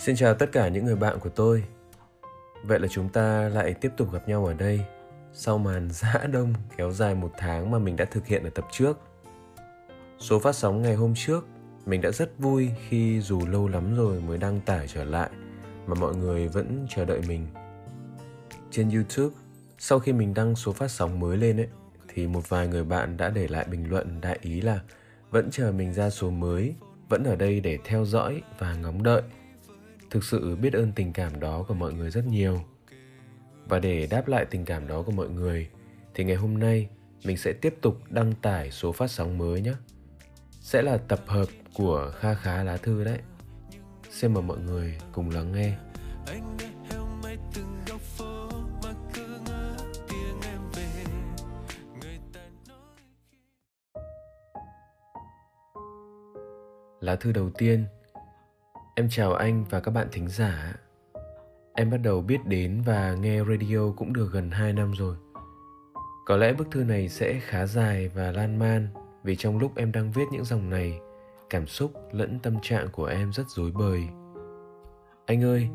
Xin chào tất cả những người bạn của tôi. Vậy là chúng ta lại tiếp tục gặp nhau ở đây sau màn giã đông kéo dài một tháng mà mình đã thực hiện ở tập trước. Số phát sóng ngày hôm trước, mình đã rất vui khi dù lâu lắm rồi mới đăng tải trở lại mà mọi người vẫn chờ đợi mình. Trên YouTube, sau khi mình đăng số phát sóng mới lên ấy, thì một vài người bạn đã để lại bình luận đại ý là vẫn chờ mình ra số mới, vẫn ở đây để theo dõi và ngóng đợi – thực sự biết ơn tình cảm đó của mọi người rất nhiều. Và để đáp lại tình cảm đó của mọi người thì ngày hôm nay mình sẽ tiếp tục đăng tải số phát sóng mới nhé. Sẽ là tập hợp của kha khá lá thư đấy. Xin mời mọi người cùng lắng nghe. Anh lá thư đầu tiên Em chào anh và các bạn thính giả. Em bắt đầu biết đến và nghe radio cũng được gần 2 năm rồi. Có lẽ bức thư này sẽ khá dài và lan man vì trong lúc em đang viết những dòng này, cảm xúc lẫn tâm trạng của em rất rối bời. Anh ơi,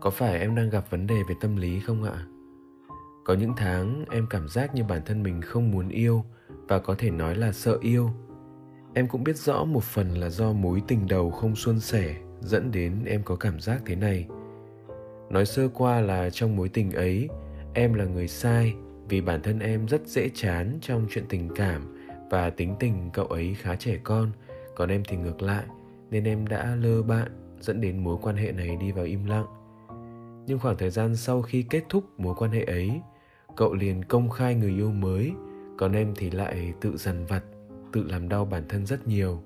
có phải em đang gặp vấn đề về tâm lý không ạ? Có những tháng em cảm giác như bản thân mình không muốn yêu và có thể nói là sợ yêu. Em cũng biết rõ một phần là do mối tình đầu không suôn sẻ dẫn đến em có cảm giác thế này. Nói sơ qua là trong mối tình ấy, em là người sai vì bản thân em rất dễ chán trong chuyện tình cảm và tính tình cậu ấy khá trẻ con. Còn em thì ngược lại, nên em đã lơ bạn, dẫn đến mối quan hệ này đi vào im lặng. Nhưng khoảng thời gian sau khi kết thúc mối quan hệ ấy, cậu liền công khai người yêu mới, còn em thì lại tự dằn vặt, tự làm đau bản thân rất nhiều.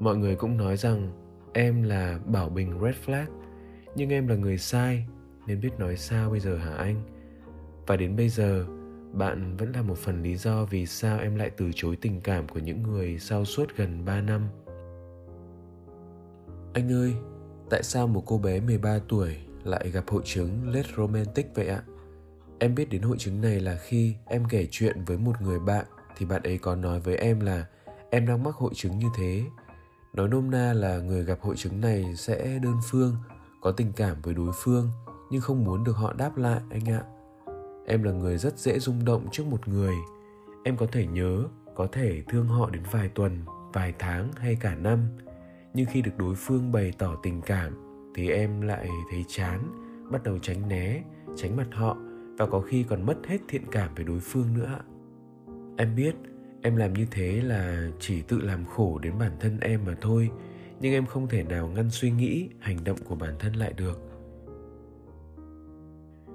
Mọi người cũng nói rằng em là bảo bình red flag nhưng em là người sai nên biết nói sao bây giờ hả anh và đến bây giờ bạn vẫn là một phần lý do vì sao em lại từ chối tình cảm của những người sau suốt gần 3 năm. Anh ơi, tại sao một cô bé 13 tuổi lại gặp hội chứng late romantic vậy ạ? Em biết đến hội chứng này là khi em kể chuyện với một người bạn thì bạn ấy có nói với em là em đang mắc hội chứng như thế nói nôm na là người gặp hội chứng này sẽ đơn phương, có tình cảm với đối phương, nhưng không muốn được họ đáp lại, anh ạ. Em là người rất dễ rung động trước một người. Em có thể nhớ, có thể thương họ đến vài tuần, vài tháng hay cả năm. Nhưng khi được đối phương bày tỏ tình cảm, thì em lại thấy chán, bắt đầu tránh né, tránh mặt họ, và có khi còn mất hết thiện cảm với đối phương nữa em biết em làm như thế là chỉ tự làm khổ đến bản thân em mà thôi, nhưng em không thể nào ngăn suy nghĩ, hành động của bản thân lại được.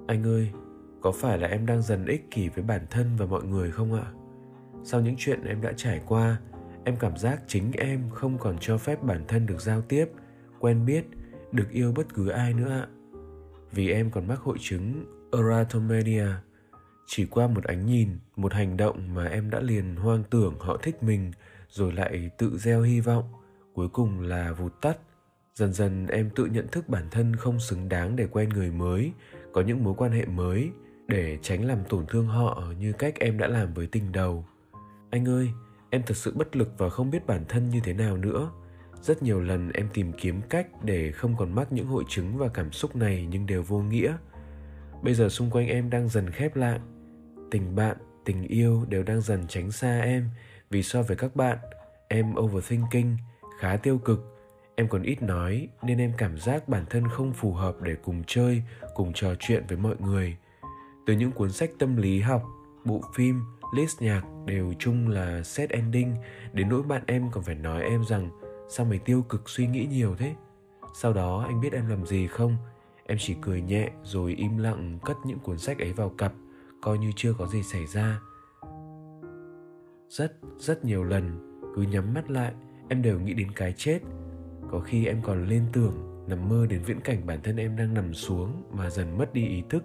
Anh ơi, có phải là em đang dần ích kỷ với bản thân và mọi người không ạ? Sau những chuyện em đã trải qua, em cảm giác chính em không còn cho phép bản thân được giao tiếp, quen biết, được yêu bất cứ ai nữa ạ. Vì em còn mắc hội chứng erotomania chỉ qua một ánh nhìn, một hành động mà em đã liền hoang tưởng họ thích mình, rồi lại tự gieo hy vọng. Cuối cùng là vụt tắt. Dần dần em tự nhận thức bản thân không xứng đáng để quen người mới, có những mối quan hệ mới, để tránh làm tổn thương họ như cách em đã làm với tình đầu. Anh ơi, em thật sự bất lực và không biết bản thân như thế nào nữa. Rất nhiều lần em tìm kiếm cách để không còn mắc những hội chứng và cảm xúc này nhưng đều vô nghĩa. Bây giờ xung quanh em đang dần khép lại tình bạn, tình yêu đều đang dần tránh xa em. Vì so với các bạn, em overthinking, khá tiêu cực. Em còn ít nói nên em cảm giác bản thân không phù hợp để cùng chơi, cùng trò chuyện với mọi người. Từ những cuốn sách tâm lý học, bộ phim, list nhạc đều chung là set ending. Đến nỗi bạn em còn phải nói em rằng, sao mày tiêu cực suy nghĩ nhiều thế? Sau đó anh biết em làm gì không? Em chỉ cười nhẹ rồi im lặng cất những cuốn sách ấy vào cặp coi như chưa có gì xảy ra. Rất rất nhiều lần cứ nhắm mắt lại, em đều nghĩ đến cái chết. Có khi em còn lên tưởng, nằm mơ đến viễn cảnh bản thân em đang nằm xuống mà dần mất đi ý thức.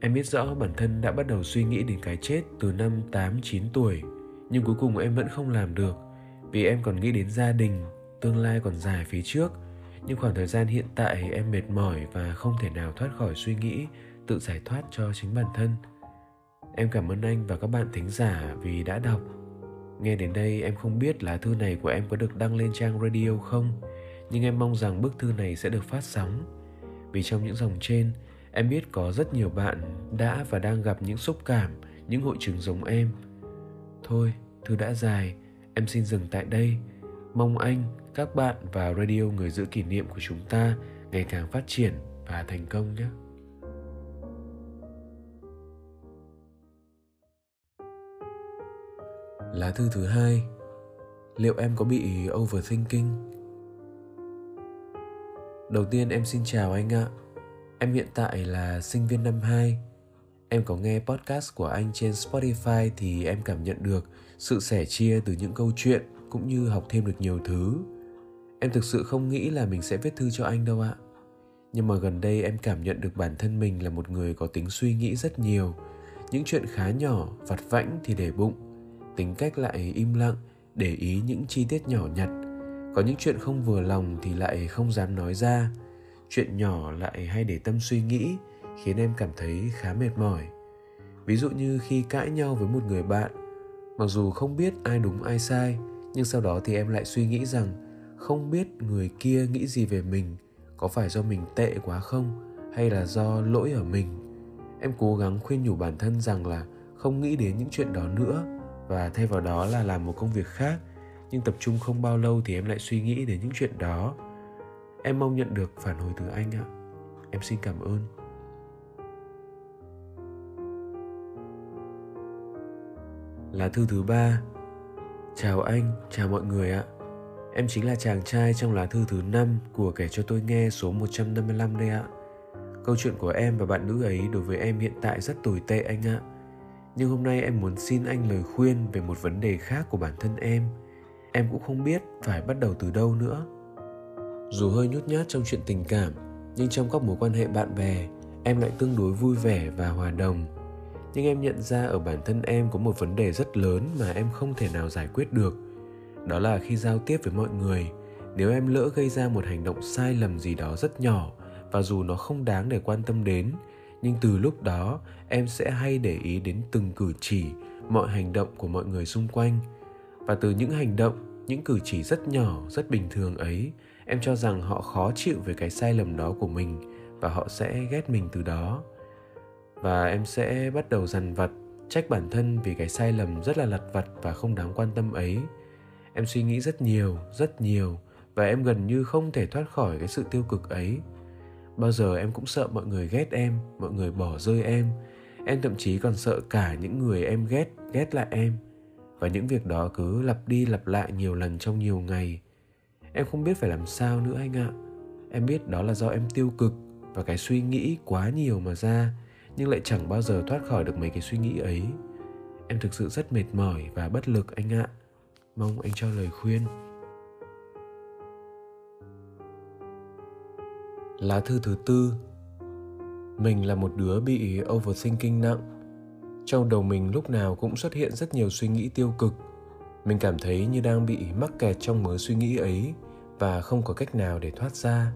Em biết rõ bản thân đã bắt đầu suy nghĩ đến cái chết từ năm 8 9 tuổi, nhưng cuối cùng em vẫn không làm được. Vì em còn nghĩ đến gia đình, tương lai còn dài phía trước, nhưng khoảng thời gian hiện tại em mệt mỏi và không thể nào thoát khỏi suy nghĩ tự giải thoát cho chính bản thân. Em cảm ơn anh và các bạn thính giả vì đã đọc. Nghe đến đây, em không biết lá thư này của em có được đăng lên trang radio không, nhưng em mong rằng bức thư này sẽ được phát sóng. Vì trong những dòng trên, em biết có rất nhiều bạn đã và đang gặp những xúc cảm, những hội chứng giống em. Thôi, thư đã dài, em xin dừng tại đây. Mong anh, các bạn và radio người giữ kỷ niệm của chúng ta ngày càng phát triển và thành công nhé. Lá thư thứ hai. Liệu em có bị overthinking? Đầu tiên em xin chào anh ạ. Em hiện tại là sinh viên năm 2 em có nghe podcast của anh trên spotify thì em cảm nhận được sự sẻ chia từ những câu chuyện cũng như học thêm được nhiều thứ. Em thực sự không nghĩ là mình sẽ viết thư cho anh đâu ạ. Nhưng mà gần đây em cảm nhận được bản thân mình là một người có tính suy nghĩ rất nhiều. Những chuyện khá nhỏ, vặt vãnh thì để bụng tính cách lại im lặng, để ý những chi tiết nhỏ nhặt. Có những chuyện không vừa lòng thì lại không dám nói ra. Chuyện nhỏ lại hay để tâm suy nghĩ, khiến em cảm thấy khá mệt mỏi. Ví dụ như khi cãi nhau với một người bạn, mặc dù không biết ai đúng ai sai, nhưng sau đó thì em lại suy nghĩ rằng không biết người kia nghĩ gì về mình, có phải do mình tệ quá không, hay là do lỗi ở mình. Em cố gắng khuyên nhủ bản thân rằng là không nghĩ đến những chuyện đó nữa và thay vào đó là làm một công việc khác, nhưng tập trung không bao lâu thì em lại suy nghĩ đến những chuyện đó. Em mong nhận được phản hồi từ anh ạ. Em xin cảm ơn. Lá thư thứ ba. Chào anh, chào mọi người ạ. Em chính là chàng trai trong lá thư thứ năm của kể cho tôi nghe số 155 đây ạ. Câu chuyện của em và bạn nữ ấy đối với em hiện tại rất tồi tệ anh ạ nhưng hôm nay em muốn xin anh lời khuyên về một vấn đề khác của bản thân em. Em cũng không biết phải bắt đầu từ đâu nữa. Dù hơi nhút nhát trong chuyện tình cảm, nhưng trong các mối quan hệ bạn bè, em lại tương đối vui vẻ và hòa đồng. Nhưng em nhận ra ở bản thân em có một vấn đề rất lớn mà em không thể nào giải quyết được. Đó là khi giao tiếp với mọi người, nếu em lỡ gây ra một hành động sai lầm gì đó rất nhỏ và dù nó không đáng để quan tâm đến nhưng từ lúc đó, em sẽ hay để ý đến từng cử chỉ, mọi hành động của mọi người xung quanh. Và từ những hành động, những cử chỉ rất nhỏ, rất bình thường ấy, em cho rằng họ khó chịu về cái sai lầm đó của mình và họ sẽ ghét mình từ đó. Và em sẽ bắt đầu dằn vặt, trách bản thân vì cái sai lầm rất là lặt vặt và không đáng quan tâm ấy. Em suy nghĩ rất nhiều rất nhiều và em gần như không thể thoát khỏi cái sự tiêu cực ấy bao giờ em cũng sợ mọi người ghét em, mọi người bỏ rơi em. Em thậm chí còn sợ cả những người em ghét ghét lại em. Và những việc đó cứ lặp đi lặp lại nhiều lần trong nhiều ngày. Em không biết phải làm sao nữa anh ạ. Em biết đó là do em tiêu cực và cái suy nghĩ quá nhiều mà ra, nhưng lại chẳng bao giờ thoát khỏi được mấy cái suy nghĩ ấy. Em thực sự rất mệt mỏi và bất lực anh ạ. Mong anh cho lời khuyên. Lá thư thứ tư. Mình là một đứa bị overthinking nặng. Trong đầu mình lúc nào cũng xuất hiện rất nhiều suy nghĩ tiêu cực. Mình cảm thấy như đang bị mắc kẹt trong mớ suy nghĩ ấy và không có cách nào để thoát ra.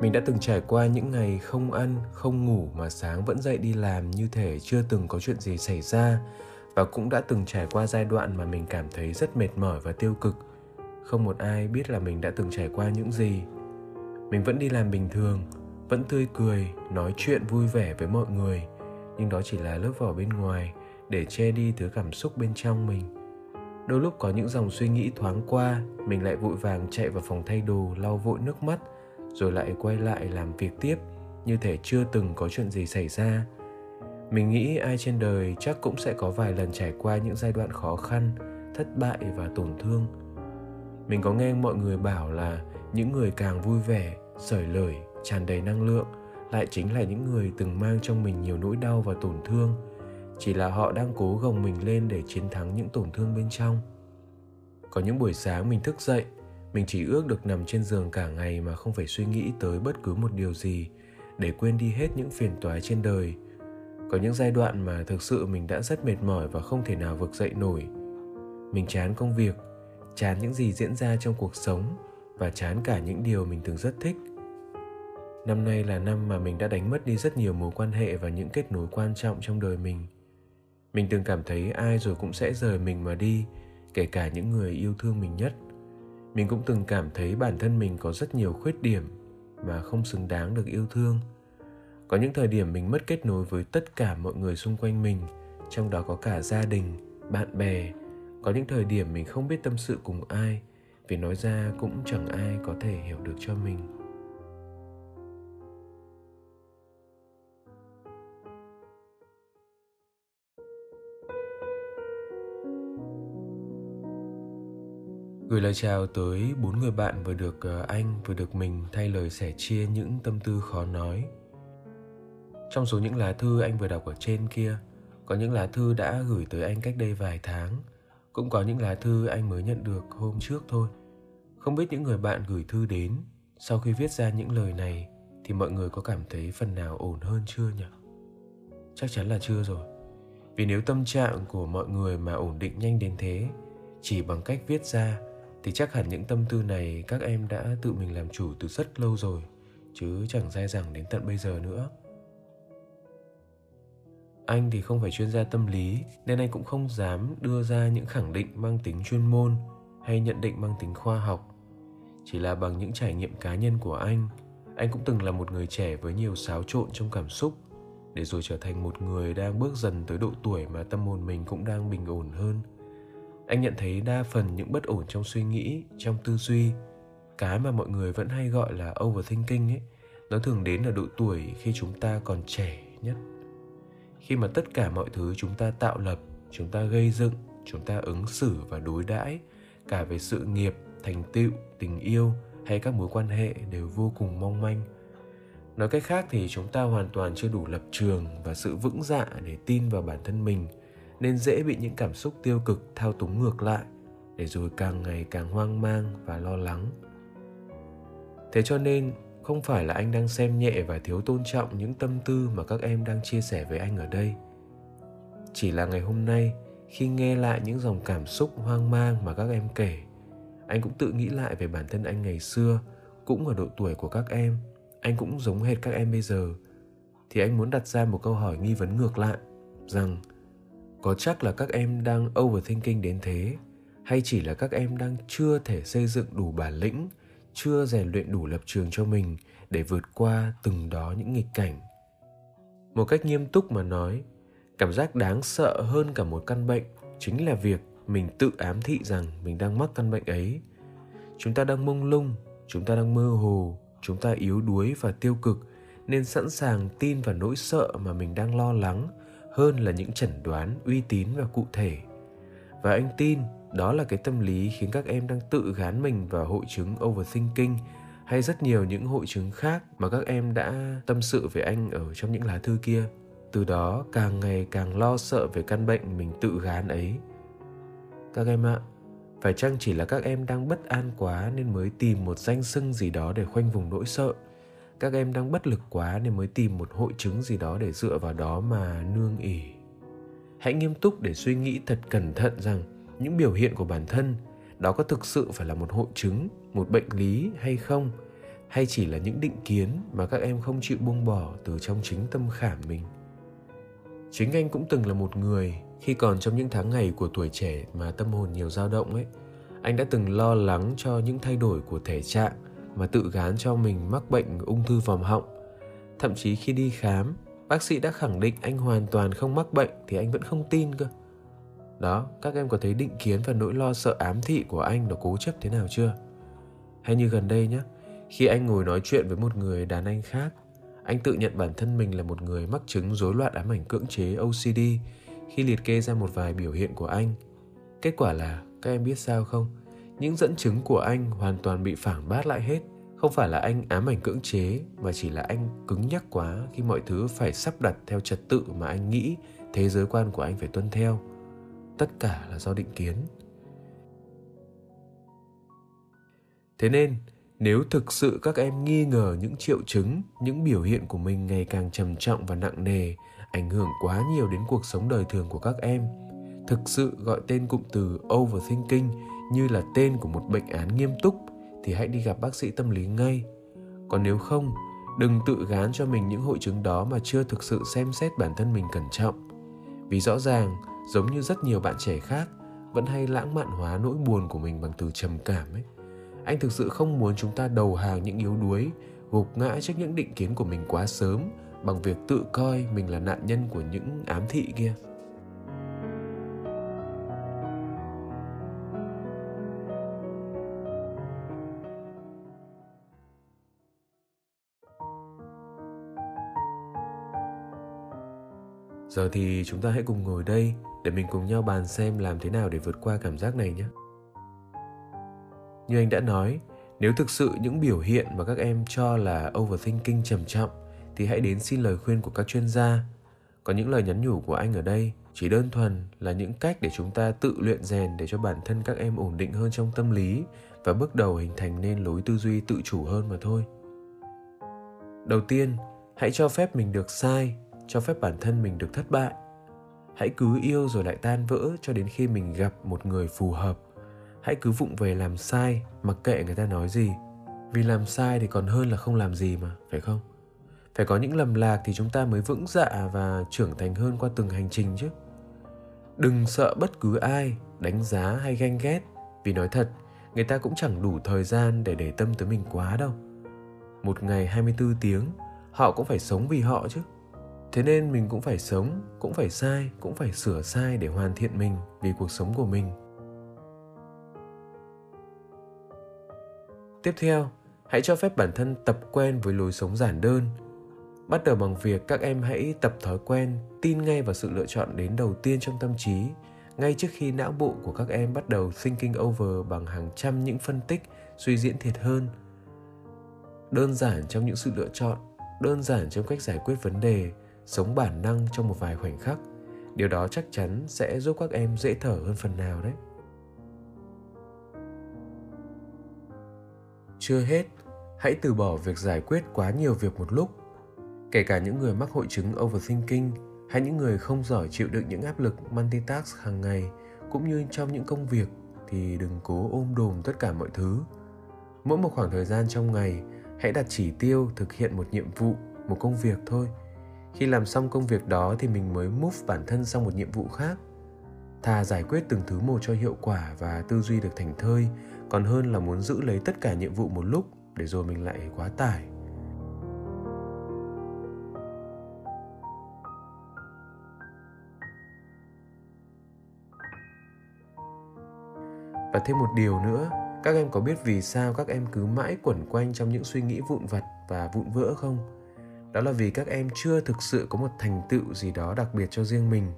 Mình đã từng trải qua những ngày không ăn, không ngủ mà sáng vẫn dậy đi làm như thể chưa từng có chuyện gì xảy ra và cũng đã từng trải qua giai đoạn mà mình cảm thấy rất mệt mỏi và tiêu cực. Không một ai biết là mình đã từng trải qua những gì mình vẫn đi làm bình thường, vẫn tươi cười, nói chuyện vui vẻ với mọi người. Nhưng đó chỉ là lớp vỏ bên ngoài, để che đi thứ cảm xúc bên trong mình. Đôi lúc có những dòng suy nghĩ thoáng qua, mình lại vội vàng chạy vào phòng thay đồ, lau vội nước mắt, rồi lại quay lại làm việc tiếp, như thể chưa từng có chuyện gì xảy ra. Mình nghĩ ai trên đời chắc cũng sẽ có vài lần trải qua những giai đoạn khó khăn, thất bại và tổn thương. Mình có nghe mọi người bảo là những người càng vui vẻ, sởi lời tràn đầy năng lượng lại chính là những người từng mang trong mình nhiều nỗi đau và tổn thương. Chỉ là họ đang cố gồng mình lên để chiến thắng những tổn thương bên trong. Có những buổi sáng mình thức dậy, mình chỉ ước được nằm trên giường cả ngày mà không phải suy nghĩ tới bất cứ một điều gì để quên đi hết những phiền toái trên đời. Có những giai đoạn mà thực sự mình đã rất mệt mỏi và không thể nào vực dậy nổi. Mình chán công việc, chán những gì diễn ra trong cuộc sống và chán cả những điều mình từng rất thích. Năm nay là năm mà mình đã đánh mất đi rất nhiều mối quan hệ và những kết nối quan trọng trong đời mình. Mình từng cảm thấy ai rồi cũng sẽ rời mình mà đi, kể cả những người yêu thương mình nhất. Mình cũng từng cảm thấy bản thân mình có rất nhiều khuyết điểm mà không xứng đáng được yêu thương. Có những thời điểm mình mất kết nối với tất cả mọi người xung quanh mình, trong đó có cả gia đình, bạn bè. Có những thời điểm mình không biết tâm sự cùng ai vì nói ra cũng chẳng ai có thể hiểu được cho mình Gửi lời chào tới bốn người bạn vừa được ờ, anh vừa được mình thay lời sẻ chia những tâm tư khó nói. Trong số những lá thư anh vừa đọc ở trên kia, có những lá thư đã gửi tới anh cách đây vài tháng, cũng có những lá thư anh mới nhận được hôm trước thôi. Không biết những người bạn gửi thư đến, sau khi viết ra những lời này thì mọi người có cảm thấy phần nào ổn hơn chưa nhỉ? Chắc chắn là chưa rồi. Vì nếu tâm trạng của mọi người mà ổn định nhanh đến thế, chỉ bằng cách viết ra thì chắc hẳn những tâm tư này các em đã tự mình làm chủ từ rất lâu rồi chứ chẳng dai dẳng đến tận bây giờ nữa anh thì không phải chuyên gia tâm lý, nên anh cũng không dám đưa ra những khẳng định mang tính chuyên môn hay nhận định mang tính khoa học. Chỉ là bằng những trải nghiệm cá nhân của anh anh cũng từng là một người trẻ với nhiều xáo trộn trong cảm xúc. Để rồi trở thành một người đang bước dần tới độ tuổi mà tâm hồn mình cũng đang bình ổn hơn, anh nhận thấy đa phần những bất ổn trong suy nghĩ, trong tư duy, cái mà mọi người vẫn hay gọi là overthinking ấy, nó thường đến ở độ tuổi khi chúng ta còn trẻ nhất khi mà tất cả mọi thứ chúng ta tạo lập, chúng ta gây dựng, chúng ta ứng xử và đối đãi, cả về sự nghiệp, thành tựu, tình yêu hay các mối quan hệ đều vô cùng mong manh. Nói cách khác thì chúng ta hoàn toàn chưa đủ lập trường và sự vững dạ để tin vào bản thân mình, nên dễ bị những cảm xúc tiêu cực thao túng ngược lại, để rồi càng ngày càng hoang mang và lo lắng. Thế cho nên không phải là anh đang xem nhẹ và thiếu tôn trọng những tâm tư mà các em đang chia sẻ với anh ở đây. Chỉ là ngày hôm nay, khi nghe lại những dòng cảm xúc hoang mang mà các em kể, anh cũng tự nghĩ lại về bản thân anh ngày xưa, cũng ở độ tuổi của các em, anh cũng giống hệt các em bây giờ. Thì anh muốn đặt ra một câu hỏi nghi vấn ngược lại, rằng, có chắc là các em đang overthinking đến thế, hay chỉ là các em đang chưa thể xây dựng đủ bản lĩnh chưa rèn luyện đủ lập trường cho mình để vượt qua từng đó những nghịch cảnh. Một cách nghiêm túc mà nói, cảm giác đáng sợ hơn cả một căn bệnh chính là việc mình tự ám thị rằng mình đang mắc căn bệnh ấy. Chúng ta đang mông lung, chúng ta đang mơ hồ, chúng ta yếu đuối và tiêu cực nên sẵn sàng tin vào nỗi sợ mà mình đang lo lắng hơn là những chẩn đoán uy tín và cụ thể. Và anh tin đó là cái tâm lý khiến các em đang tự gán mình vào hội chứng overthinking hay rất nhiều những hội chứng khác mà các em đã tâm sự với anh ở trong những lá thư kia. Từ đó, càng ngày càng lo sợ về căn bệnh mình tự gán ấy. Các em ạ, phải chăng chỉ là các em đang bất an quá nên mới tìm một danh xưng gì đó để khoanh vùng nỗi sợ? Các em đang bất lực quá nên mới tìm một hội chứng gì đó để dựa vào đó mà nương ỉ. Hãy nghiêm túc để suy nghĩ thật cẩn thận rằng những biểu hiện của bản thân đó có thực sự phải là một hội chứng một bệnh lý hay không hay chỉ là những định kiến mà các em không chịu buông bỏ từ trong chính tâm khảm mình chính anh cũng từng là một người khi còn trong những tháng ngày của tuổi trẻ mà tâm hồn nhiều dao động ấy anh đã từng lo lắng cho những thay đổi của thể trạng mà tự gán cho mình mắc bệnh ung thư vòm họng. Thậm chí khi đi khám, bác sĩ đã khẳng định anh hoàn toàn không mắc bệnh thì anh vẫn không tin cơ. Đó, các em có thấy định kiến và nỗi lo sợ ám thị của anh nó cố chấp thế nào chưa? Hay như gần đây nhé, khi anh ngồi nói chuyện với một người đàn anh khác, anh tự nhận bản thân mình là một người mắc chứng rối loạn ám ảnh cưỡng chế OCD khi liệt kê ra một vài biểu hiện của anh. Kết quả là, các em biết sao không? những dẫn chứng của anh hoàn toàn bị phản bác lại hết không phải là anh ám ảnh cưỡng chế mà chỉ là anh cứng nhắc quá khi mọi thứ phải sắp đặt theo trật tự mà anh nghĩ thế giới quan của anh phải tuân theo tất cả là do định kiến. Thế nên, nếu thực sự các em nghi ngờ những triệu chứng, những biểu hiện của mình ngày càng trầm trọng và nặng nề, ảnh hưởng quá nhiều đến cuộc sống đời thường của các em, thực sự gọi tên cụm từ overthinking như là tên của một bệnh án nghiêm túc, thì hãy đi gặp bác sĩ tâm lý ngay. Còn nếu không, đừng tự gán cho mình những hội chứng đó mà chưa thực sự xem xét bản thân mình cẩn trọng. Vì rõ ràng giống như rất nhiều bạn trẻ khác, vẫn hay lãng mạn hóa nỗi buồn của mình bằng từ trầm cảm ấy. Anh thực sự không muốn chúng ta đầu hàng những yếu đuối, gục ngã trước những định kiến của mình quá sớm bằng việc tự coi mình là nạn nhân của những ám thị kia. Giờ thì chúng ta hãy cùng ngồi đây để mình cùng nhau bàn xem làm thế nào để vượt qua cảm giác này nhé. Như anh đã nói, nếu thực sự những biểu hiện mà các em cho là overthinking trầm trọng thì hãy đến xin lời khuyên của các chuyên gia. Còn những lời nhắn nhủ của anh ở đây chỉ đơn thuần là những cách để chúng ta tự luyện rèn để cho bản thân các em ổn định hơn trong tâm lý và bước đầu hình thành nên lối tư duy tự chủ hơn mà thôi. Đầu tiên, hãy cho phép mình được sai, cho phép bản thân mình được thất bại. Hãy cứ yêu rồi lại tan vỡ cho đến khi mình gặp một người phù hợp. Hãy cứ vụng về làm sai, mặc kệ người ta nói gì. Vì làm sai thì còn hơn là không làm gì mà, phải không? Phải có những lầm lạc thì chúng ta mới vững dạ và trưởng thành hơn qua từng hành trình chứ. Đừng sợ bất cứ ai, đánh giá hay ganh ghét. Vì nói thật, người ta cũng chẳng đủ thời gian để để tâm tới mình quá đâu. Một ngày 24 tiếng, họ cũng phải sống vì họ chứ thế nên mình cũng phải sống cũng phải sai cũng phải sửa sai để hoàn thiện mình vì cuộc sống của mình Tiếp theo, hãy cho phép bản thân tập quen với lối sống giản đơn. Bắt đầu bằng việc các em hãy tập thói quen tin ngay vào sự lựa chọn đến đầu tiên trong tâm trí, ngay trước khi não bộ của các em bắt đầu thinking over bằng hàng trăm những phân tích, suy diễn thiệt hơn. Đơn giản trong những sự lựa chọn, đơn giản trong cách giải quyết vấn đề, sống bản năng trong một vài khoảnh khắc. Điều đó chắc chắn sẽ giúp các em dễ thở hơn phần nào đấy. Chưa hết, hãy từ bỏ việc giải quyết quá nhiều việc một lúc. Kể cả những người mắc hội chứng overthinking hay những người không giỏi chịu đựng những áp lực multitask hàng ngày cũng như trong những công việc thì đừng cố ôm đồm tất cả mọi thứ. Mỗi một khoảng thời gian trong ngày, hãy đặt chỉ tiêu thực hiện một nhiệm vụ, một công việc thôi. Khi làm xong công việc đó thì mình mới move bản thân sang một nhiệm vụ khác. Thà giải quyết từng thứ một cho hiệu quả và tư duy được thành thơi, còn hơn là muốn giữ lấy tất cả nhiệm vụ một lúc để rồi mình lại quá tải và thêm một điều nữa, các em có biết vì sao các em cứ mãi quẩn quanh trong những suy nghĩ vụn vặt và vụn vỡ không đó là vì các em chưa thực sự có một thành tựu gì đó đặc biệt cho riêng mình.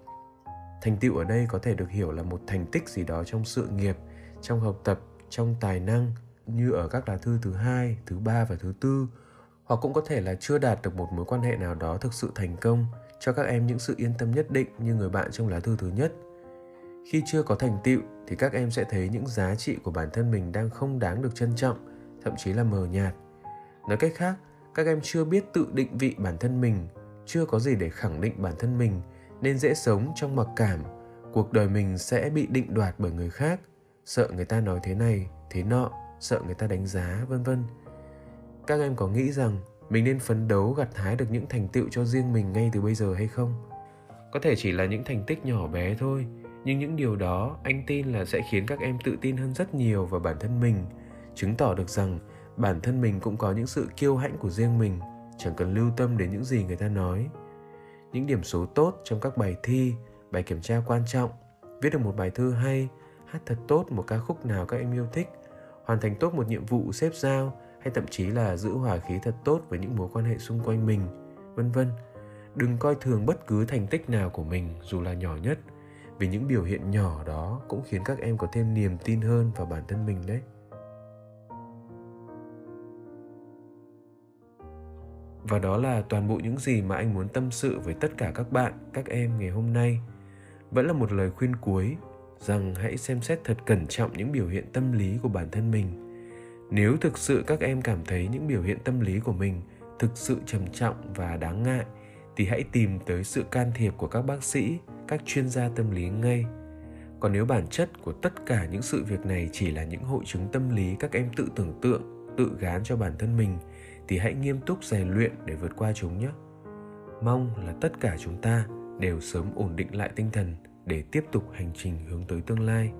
Thành tựu ở đây có thể được hiểu là một thành tích gì đó trong sự nghiệp trong học tập trong tài năng như ở các lá thư thứ hai, thứ ba và thứ tư hoặc cũng có thể là chưa đạt được một mối quan hệ nào đó thực sự thành công cho các em những sự yên tâm nhất định như người bạn trong lá thư thứ nhất. Khi chưa có thành tựu thì các em sẽ thấy những giá trị của bản thân mình đang không đáng được trân trọng thậm chí là mờ nhạt. Nói cách khác các em chưa biết tự định vị bản thân mình, chưa có gì để khẳng định bản thân mình, nên dễ sống trong mặc cảm. Cuộc đời mình sẽ bị định đoạt bởi người khác. Sợ người ta nói thế này, thế nọ, sợ người ta đánh giá, vân vân. Các em có nghĩ rằng mình nên phấn đấu gặt hái được những thành tựu cho riêng mình ngay từ bây giờ hay không? Có thể chỉ là những thành tích nhỏ bé thôi, nhưng những điều đó, anh tin là sẽ khiến các em tự tin hơn rất nhiều vào bản thân mình, chứng tỏ được rằng bản thân mình cũng có những sự kiêu hãnh của riêng mình chẳng cần lưu tâm đến những gì người ta nói những điểm số tốt trong các bài thi bài kiểm tra quan trọng viết được một bài thư hay hát thật tốt một ca khúc nào các em yêu thích, hoàn thành tốt một nhiệm vụ xếp giao hay thậm chí là giữ hòa khí thật tốt với những mối quan hệ xung quanh mình, vân vân. Đừng coi thường bất cứ thành tích nào của mình dù là nhỏ nhất, vì những biểu hiện nhỏ đó cũng khiến các em có thêm niềm tin hơn vào bản thân mình đấy. Và đó là toàn bộ những gì mà anh muốn tâm sự với tất cả các bạn, các em ngày hôm nay. Vẫn là một lời khuyên cuối rằng hãy xem xét thật cẩn trọng những biểu hiện tâm lý của bản thân mình nếu thực sự các em cảm thấy những biểu hiện tâm lý của mình thực sự trầm trọng và đáng ngại thì hãy tìm tới sự can thiệp của các bác sĩ các chuyên gia tâm lý ngay còn nếu bản chất của tất cả những sự việc này chỉ là những hội chứng tâm lý các em tự tưởng tượng tự gán cho bản thân mình thì hãy nghiêm túc rèn luyện để vượt qua chúng nhé. Mong là tất cả chúng ta đều sớm ổn định lại tinh thần để tiếp tục hành trình hướng tới tương lai.